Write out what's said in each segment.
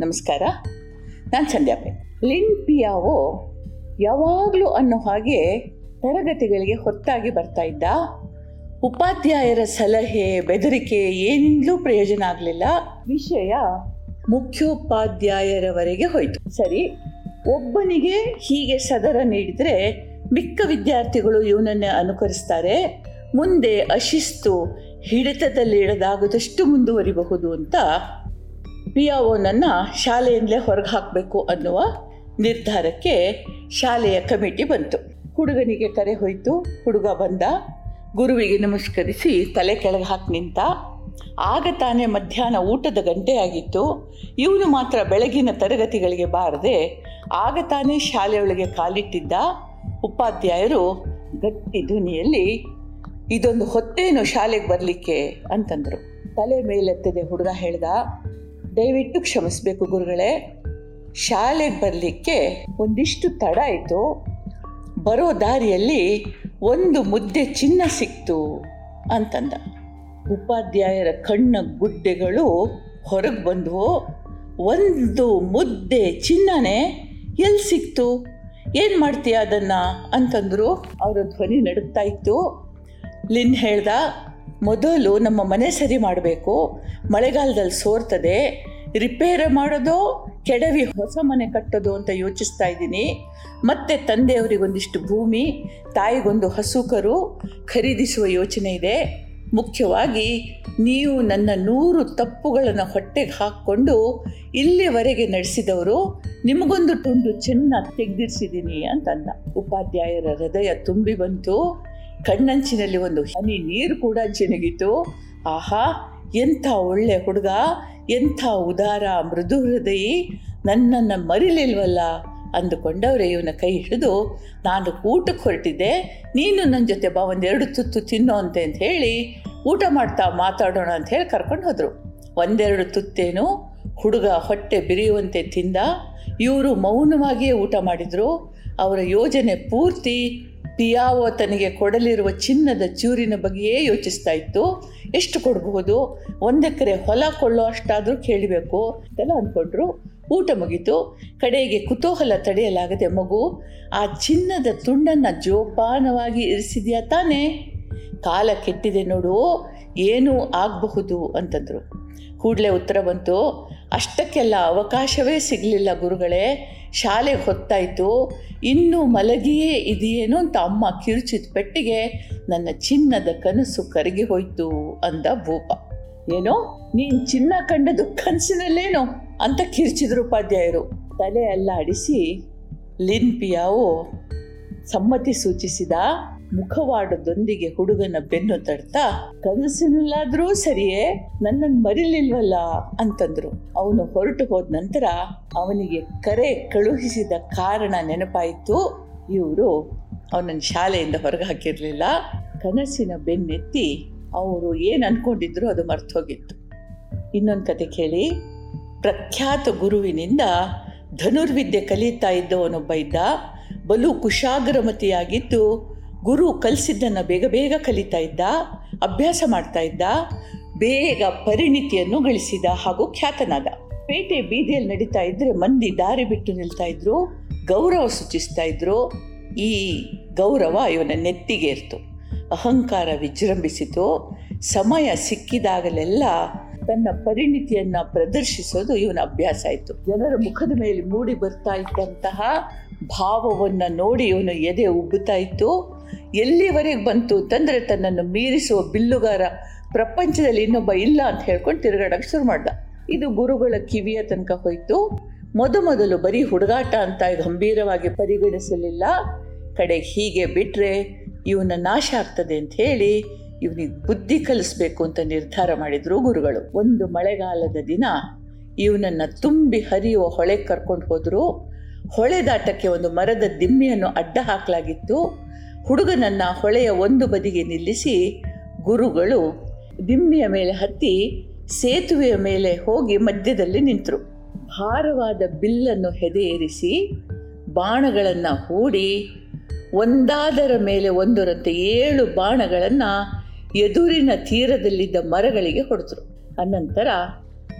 ನಮಸ್ಕಾರ. ನಾನು ಸಂಧ್ಯಾಪೆ ಲಿನ್ ಪಿಯಾವೋ ಯಾವಾಗಲೂ ಅನ್ನೋ ಹಾಗೆ ತರಗತಿಗಳಿಗೆ ಹೊತ್ತಾಗಿ ಬರ್ತಾ ಇದ್ದ. ಉಪಾಧ್ಯಾಯರ ಸಲಹೆ, ಬೆದರಿಕೆ ಏನಿಂದಲೂ ಪ್ರಯೋಜನ ಆಗಲಿಲ್ಲ. ವಿಷಯ ಮುಖ್ಯೋಪಾಧ್ಯಾಯರವರೆಗೆ ಹೋಯಿತು. ಸರಿ, ಒಬ್ಬನಿಗೆ ಹೀಗೆ ಸದರ ನೀಡಿದರೆ ಮಿಕ್ಕ ವಿದ್ಯಾರ್ಥಿಗಳು ಇವನನ್ನೇ ಅನುಕರಿಸ್ತಾರೆ. ಮುಂದೆ ಅಶಿಸ್ತು ಹಿಡಿತದಲ್ಲಿ ಇಡದಾಗದಷ್ಟು ಮುಂದುವರಿಬಹುದು ಅಂತ ಪಿಯಾವೋನನ್ನು ಶಾಲೆಯಿಂದಲೇ ಹೊರಗೆ ಹಾಕಬೇಕು ಅನ್ನುವ ನಿರ್ಧಾರಕ್ಕೆ ಶಾಲೆಯ ಕಮಿಟಿ ಬಂತು. ಹುಡುಗನಿಗೆ ಕರೆ ಹೋಯಿತು, ಹುಡುಗ ಬಂದ. ಗುರುವಿಗೆ ನಮಸ್ಕರಿಸಿ ತಲೆ ಕೆಳಗೆ ಹಾಕಿ ನಿಂತ. ಆಗ ತಾನೇ ಮಧ್ಯಾಹ್ನ ಊಟದ ಗಂಟೆ ಆಗಿತ್ತು. ಇವನು ಮಾತ್ರ ಬೆಳಗಿನ ತರಗತಿಗಳಿಗೆ ಬಾರದೆ ಆಗ ತಾನೇ ಶಾಲೆಯೊಳಗೆ ಕಾಲಿಟ್ಟಿದ್ದ. ಉಪಾಧ್ಯಾಯರು, ಗಟ್ಟಿ ಧ್ವನಿಯಲ್ಲಿ, ಇದೊಂದು ಹೊತ್ತೇನು ಶಾಲೆಗೆ ಬರಲಿಕ್ಕೆ? ಅಂತಂದರು. ತಲೆ ಮೇಲೆತ್ತದೆ ಹುಡುಗ ಹೇಳ್ದ ದಯವಿಟ್ಟು ಕ್ಷಮಿಸಬೇಕು ಗುರುಗಳೇ. ಶಾಲೆಗೆ ಬರಲಿಕ್ಕೆ ಒಂದಿಷ್ಟು ತಡ ಆಯಿತು ಬರೋ ದಾರಿಯಲ್ಲಿ ಒಂದು ಮುದ್ದೆ ಚಿನ್ನ ಸಿಕ್ತು ಅಂತಂದ. ಉಪಾಧ್ಯಾಯರ ಕಣ್ಣ ಗುಡ್ಡೆಗಳು ಹೊರಗೆ ಬಂದವು. ಒಂದು ಮುದ್ದೆ ಚಿನ್ನನೇ ಎಲ್ಲಿ ಸಿಕ್ತು? ಏನು ಮಾಡ್ತೀಯ ಅದನ್ನು? ಅಂತಂದರು. ಅವರ ಧ್ವನಿ ನಡುಗ್ತಾ ಇತ್ತು. ಲಿನ್ ಹೇಳ್ದ ಮೊದಲು ನಮ್ಮ ಮನೆ ಸರಿ ಮಾಡಬೇಕು, ಮಳೆಗಾಲದಲ್ಲಿ ಸೋರ್ತದೆ ರಿಪೇರ್ ಮಾಡೋದು, ಕೆಡವಿ ಹೊಸ ಮನೆ ಕಟ್ಟೋದು ಅಂತ ಯೋಚಿಸ್ತಾ ಇದ್ದೀನಿ. ಮತ್ತೆ ತಂದೆಯವರಿಗೊಂದಿಷ್ಟು ಭೂಮಿ, ತಾಯಿಗೊಂದು ಹಸು ಕರು ಖರೀದಿಸುವ ಯೋಚನೆ ಇದೆ. ಮುಖ್ಯವಾಗಿ ನೀವು ನನ್ನ ನೂರು ತಪ್ಪುಗಳನ್ನು ಹೊಟ್ಟೆಗೆ ಹಾಕ್ಕೊಂಡು ಇಲ್ಲಿವರೆಗೆ ನಡೆಸಿದವರು, ನಿಮಗೊಂದು ತುಂಡು ಚೆನ್ನ ತೆಗೆದಿರಿಸಿದ್ದೀನಿ ಅಂತಂದ. ಉಪಾಧ್ಯಾಯರ ಹೃದಯ ತುಂಬಿ ಬಂತು. ಕಣ್ಣಂಚಿನಲ್ಲಿ ಒಂದು ಹನಿ ನೀರು ಕೂಡ ಚಿಣಗಿತು ಆಹಾ, ಎಂಥ ಒಳ್ಳೆ ಹುಡುಗ, ಎಂಥ ಉದಾರ ಮೃದು ಹೃದಯಿ. ನನ್ನನ್ನು ಮರಿಲಿಲ್ವಲ್ಲ? ಅಂದುಕೊಂಡವರೇ ಇವನ ಕೈ ಹಿಡಿದು, ನಾನು ಊಟಕ್ಕೆ ಹೊರಟಿದ್ದೆ. ನೀನು ನನ್ನ ಜೊತೆ ಬಾ, ಒಂದೆರಡು ತುತ್ತು ತಿನ್ನೋ ಅಂತೆ ಅಂತ ಹೇಳಿ ಊಟ ಮಾಡ್ತಾ ಮಾತಾಡೋಣ ಅಂತ ಹೇಳಿ ಕರ್ಕೊಂಡು ಹೋದರು. ಒಂದೆರಡು ತುತ್ತೇನು, ಹುಡುಗ ಹೊಟ್ಟೆ ಬಿರಿಯುವಂತೆ ತಿಂದ. ಇವರು ಮೌನವಾಗಿಯೇ ಊಟ ಮಾಡಿದರು. ಅವರ ಯೋಜನೆ ಪೂರ್ತಿ ಪಿಯಾವೋ ತನಗೆ ಕೊಡಲಿರುವ ಚಿನ್ನದ ಚೂರಿನ ಬಗ್ಗೆಯೇ ಯೋಚಿಸ್ತಾ ಇತ್ತು. ಎಷ್ಟು ಕೊಡಬಹುದು? ಒಂದೆಕರೆ ಹೊಲ ಕೊಳ್ಳೋ ಅಷ್ಟಾದರೂ ಕೇಳಬೇಕು ಅಂತೆಲ್ಲ ಅಂದ್ಕೊಂಡ್ರು. ಊಟ ಮುಗಿತು. ಕಡೆಗೆ ಕುತೂಹಲ ತಡೆಯಲಾಗದೆ, ಮಗು, ಆ ಚಿನ್ನದ ತುಂಡನ್ನು ಜೋಪಾನವಾಗಿ ಇರಿಸಿದ್ಯಾ ತಾನೇ? ಕಾಲ ಕೆಟ್ಟಿದೆ ನೋಡು, ಏನೂ ಆಗಬಹುದು ಅಂತಂದರು. ಕೂಡಲೇ ಉತ್ತರ ಬಂತು ಅಷ್ಟಕ್ಕೆಲ್ಲ ಅವಕಾಶವೇ ಸಿಗಲಿಲ್ಲ ಗುರುಗಳೇ. ಶಾಲೆ ಹೊತ್ತಾಯಿತು. ಇನ್ನೂ ಮಲಗಿಯೇ ಇದೆಯೇನೋ ಅಂತ ಅಮ್ಮ ಕಿರುಚಿದ ಪೆಟ್ಟಿಗೆ ನನ್ನ ಚಿನ್ನದ ಕನಸು ಕರಗಿ ಹೋಯ್ತು ಅಂದ ಭೂಪ. ಏನೋ ನೀನು ಚಿನ್ನ ಕಂಡದು ಕನಸಿನಲ್ಲೇನೋ ಅಂತ ಕಿರ್ಚಿದ್ರು ಉಪಾಧ್ಯಾಯರು. ತಲೆ ಎಲ್ಲ ಅಡಿಸಿ ಲಿನ್ ಪಿಯಾವು ಸಮ್ಮತಿ ಸೂಚಿಸಿದ ಮುಖವಾಡದೊಂದಿಗೆ ಹುಡುಗನ ಬೆನ್ನು ತಡ್ತಾ ಕನಸಿನಲ್ಲಾದರೂ ಸರಿಯೇ ನನ್ನನ್ನು ಮರಿಲಿಲ್ವಲ್ಲ? ಅಂತಂದ್ರು. ಅವನು ಹೊರಟು ಹೋದ ನಂತರ ಅವನಿಗೆ ಕರೆ ಕಳುಹಿಸಿದ ಕಾರಣ ನೆನಪಾಯಿತು. ಇವರು ಅವನನ್ನು ಶಾಲೆಯಿಂದ ಹೊರಗೆ ಹಾಕಿರಲಿಲ್ಲ ಕನಸಿನ ಬೆನ್ನೆತ್ತಿ ಅವರು ಏನು ಅನ್ಕೊಂಡಿದ್ರು ಅದು ಮರ್ತೋಗಿತ್ತು. ಇನ್ನೊಂದು ಕತೆ ಕೇಳಿ. ಪ್ರಖ್ಯಾತ ಗುರುವಿನಿಂದ ಧನುರ್ವಿದ್ಯೆ ಕಲಿತಾ ಇದ್ದವನೊಬ್ಬ ಇದ್ದ. ಬಲು ಕುಶಾಗ್ರಮತಿಯಾಗಿದ್ದು ಗುರು ಕಲಿಸಿದ್ದನ್ನು ಬೇಗ ಬೇಗ ಕಲಿತಾ ಇದ್ದ, ಅಭ್ಯಾಸ ಮಾಡ್ತಾ ಇದ್ದ, ಬೇಗ ಪರಿಣಿತಿಯನ್ನು ಗಳಿಸಿದ ಹಾಗೂ ಖ್ಯಾತನಾದ. ಪೇಟೆ ಬೀದಿಯಲ್ಲಿ ನಡೀತಾ ಇದ್ರೆ ಮಂದಿ ದಾರಿ ಬಿಟ್ಟು ನಿಲ್ತಾ ಇದ್ರು, ಗೌರವ ಸೂಚಿಸ್ತಾ ಇದ್ರು. ಈ ಗೌರವ ಇವನ ನೆತ್ತಿಗೆ ಇರ್ತು. ಅಹಂಕಾರ ವಿಜೃಂಭಿಸಿತು. ಸಮಯ ಸಿಕ್ಕಿದಾಗಲೆಲ್ಲ ತನ್ನ ಪರಿಣಿತಿಯನ್ನು ಪ್ರದರ್ಶಿಸೋದು ಇವನ ಅಭ್ಯಾಸ ಆಯಿತು. ಜನರ ಮುಖದ ಮೇಲೆ ಮೂಡಿ ಬರ್ತಾ ಇದ್ದಂತಹ ಭಾವವನ್ನು ನೋಡಿ ಇವನು ಎದೆ ಉಬ್ಬುತ್ತಾ ಇತ್ತು. ಎಲ್ಲಿವರೆಗೆ ಬಂತು ತಂದರೆ ತನ್ನನ್ನು ಮೀರಿಸುವ ಬಿಲ್ಲುಗಾರ ಪ್ರಪಂಚದಲ್ಲಿ ಇನ್ನೊಬ್ಬ ಇಲ್ಲ ಅಂತ ಹೇಳ್ಕೊಂಡು ತಿರುಗಾಡಕ್ಕೆ ಶುರು ಮಾಡ್ದ. ಇದು ಗುರುಗಳ ಕಿವಿಯ ತನಕ ಹೋಯಿತು. ಮೊದಮೊದಲು ಬರೀ ಹುಡುಗಾಟ ಅಂತ ಗಂಭೀರವಾಗಿ ಪರಿಗಣಿಸಲಿಲ್ಲ. ಕಡೆಗೆ ಹೀಗೆ ಬಿಟ್ಟರೆ ಇವನ ನಾಶ ಆಗ್ತದೆ ಅಂತ ಹೇಳಿ ಇವನಿಗೆ ಬುದ್ಧಿ ಕಲಿಸ್ಬೇಕು ಅಂತ ನಿರ್ಧಾರ ಮಾಡಿದ್ರು ಗುರುಗಳು. ಒಂದು ಮಳೆಗಾಲದ ದಿನ ಇವನನ್ನು ತುಂಬಿ ಹರಿಯುವ ಹೊಳೆಗೆ ಕರ್ಕೊಂಡು ಹೋದರು. ಹೊಳೆ ದಾಟಕ್ಕೆ ಒಂದು ಮರದ ದಿಮ್ಮಿಯನ್ನು ಅಡ್ಡ ಹಾಕಲಾಗಿತ್ತು. ಹುಡುಗನನ್ನು ಹೊಳೆಯ ಒಂದು ಬದಿಗೆ ನಿಲ್ಲಿಸಿ ಗುರುಗಳು ದಿಮ್ಮಿಯ ಮೇಲೆ ಹತ್ತಿ ಸೇತುವೆಯ ಮೇಲೆ ಹೋಗಿ ಮಧ್ಯದಲ್ಲಿ ನಿಂತರು. ಭಾರವಾದ ಬಿಲ್ಲನ್ನು ಹೆದೆಯೇರಿಸಿ ಬಾಣಗಳನ್ನು ಹೂಡಿ ಒಂದಾದರ ಮೇಲೆ ಒಂದರಂತೆ ಏಳು ಬಾಣಗಳನ್ನು ಎದುರಿನ ತೀರದಲ್ಲಿದ್ದ ಮರಗಳಿಗೆ ಹೊಡೆದರು. ಅನಂತರ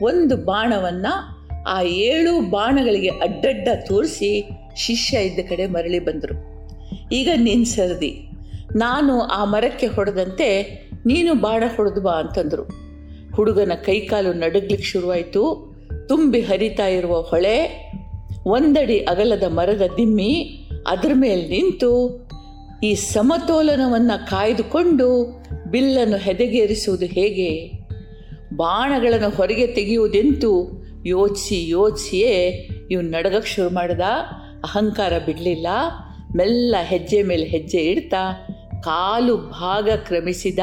ಒಂದು ಬಾಣವನ್ನು ಆ ಏಳು ಬಾಣಗಳಿಗೆ ಅಡ್ಡಡ್ಡ ತೋರಿಸಿ ಶಿಷ್ಯ ಇದ್ದ ಕಡೆ ಮರಳಿ ಬಂದರು. ಈಗ ನಿನ್ನ ಸರದಿ. ನಾನು ಆ ಮರಕ್ಕೆ ಹೊಡೆದಂತೆ ನೀನು ಬಾಣ ಹೊಡೆದು ಬಾ ಅಂತಂದರು. ಹುಡುಗನ ಕೈಕಾಲು ನಡುಗ್ಲಿಕ್ಕೆ ಶುರುವಾಯಿತು. ತುಂಬಿ ಹರಿತಾ ಇರುವ ಹೊಳೆ, ಒಂದಡಿ ಅಗಲದ ಮರದ ದಿಮ್ಮಿ, ಅದರ ಮೇಲೆ ನಿಂತು ಈ ಸಮತೋಲನವನ್ನು ಕಾಯ್ದುಕೊಂಡು ಬಿಲ್ಲನ್ನು ಹೆದಗೇರಿಸುವುದು ಹೇಗೆ? ಬಾಣಗಳನ್ನು ಹೊರಗೆ ತೆಗೆಯುವುದೆಂತು? ಯೋಚಿಸಿ ಯೋಚಿಸಿಯೇ ಇವನು ನಡಗಕ್ಕೆ ಶುರು ಮಾಡಿದ. ಅಹಂಕಾರ ಬಿಡಲಿಲ್ಲ. ಮೆಲ್ಲ ಹೆಜ್ಜೆ ಮೇಲೆ ಹೆಜ್ಜೆ ಇಡ್ತಾ ಕಾಲು ಭಾಗ ಕ್ರಮಿಸಿದ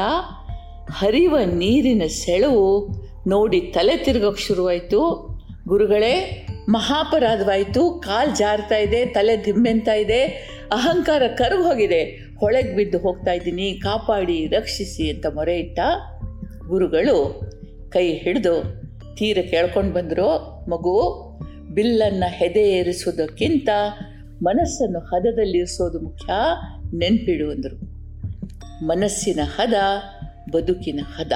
ಹರಿವ ನೀರಿನ ಸೆಳವು ನೋಡಿ ತಲೆ ತಿರುಗೋಕ್ಕೆ ಶುರುವಾಯಿತು. ಗುರುಗಳೇ ಮಹಾಪರಾಧವಾಯಿತು ಕಾಲು ಜಾರ್ತಾ ಇದೆ, ತಲೆ ದಿಮ್ಮೆಂತ ಇದೆ. ಅಹಂಕಾರ ಕರು ಹೋಗಿದೆ. ಹೊಳೆಗೆ ಬಿದ್ದು ಹೋಗ್ತಾ ಇದ್ದೀನಿ. ಕಾಪಾಡಿ, ರಕ್ಷಿಸಿ ಅಂತ ಮೊರೆ ಇಟ್ಟ ಗುರುಗಳು ಕೈ ಹಿಡಿದು ತೀರ ಕೇಳ್ಕೊಂಡು ಬಂದರು. ಮಗು, ಬಿಲ್ಲನ್ನು ಹೆದೆ ಏರಿಸೋದಕ್ಕಿಂತ ಮನಸ್ಸನ್ನು ಹದದಲ್ಲಿರಿಸೋದು ಮುಖ್ಯ. ನೆನ್ಪಿಡು ಅಂದರು. ಮನಸ್ಸಿನ ಹದ, ಬದುಕಿನ ಹದ.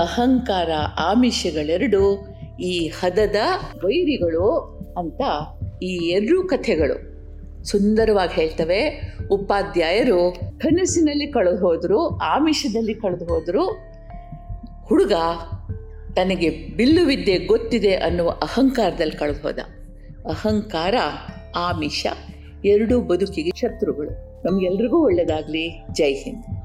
ಅಹಂಕಾರ ಆಮಿಷಗಳೆರಡು, ಈ ಹದದ ವೈರಿಗಳು ಅಂತ ಈ ಎರಡೂ ಕಥೆಗಳು. ಸುಂದರವಾಗಿ ಹೇಳ್ತವೆ. ಉಪಾಧ್ಯಾಯರು ಕನಸಿನಲ್ಲಿ ಕಳೆದು ಹೋದರು, ಆಮಿಷದಲ್ಲಿ ಕಳೆದು ಹೋದರು. ಹುಡುಗ ತನಗೆ ಬಿಲ್ಲು ವಿದ್ಯೆ ಗೊತ್ತಿದೆ ಅನ್ನುವ ಅಹಂಕಾರದಲ್ಲಿ ಕಳೆದು ಹೋದ. ಅಹಂಕಾರ ಆಮಿಷ ಎರಡೂ ಬದುಕಿಗೆ ಶತ್ರುಗಳು. ನಮಗೆಲ್ರಿಗೂ ಒಳ್ಳೆಯದಾಗಲಿ ಜೈ ಹಿಂದ್.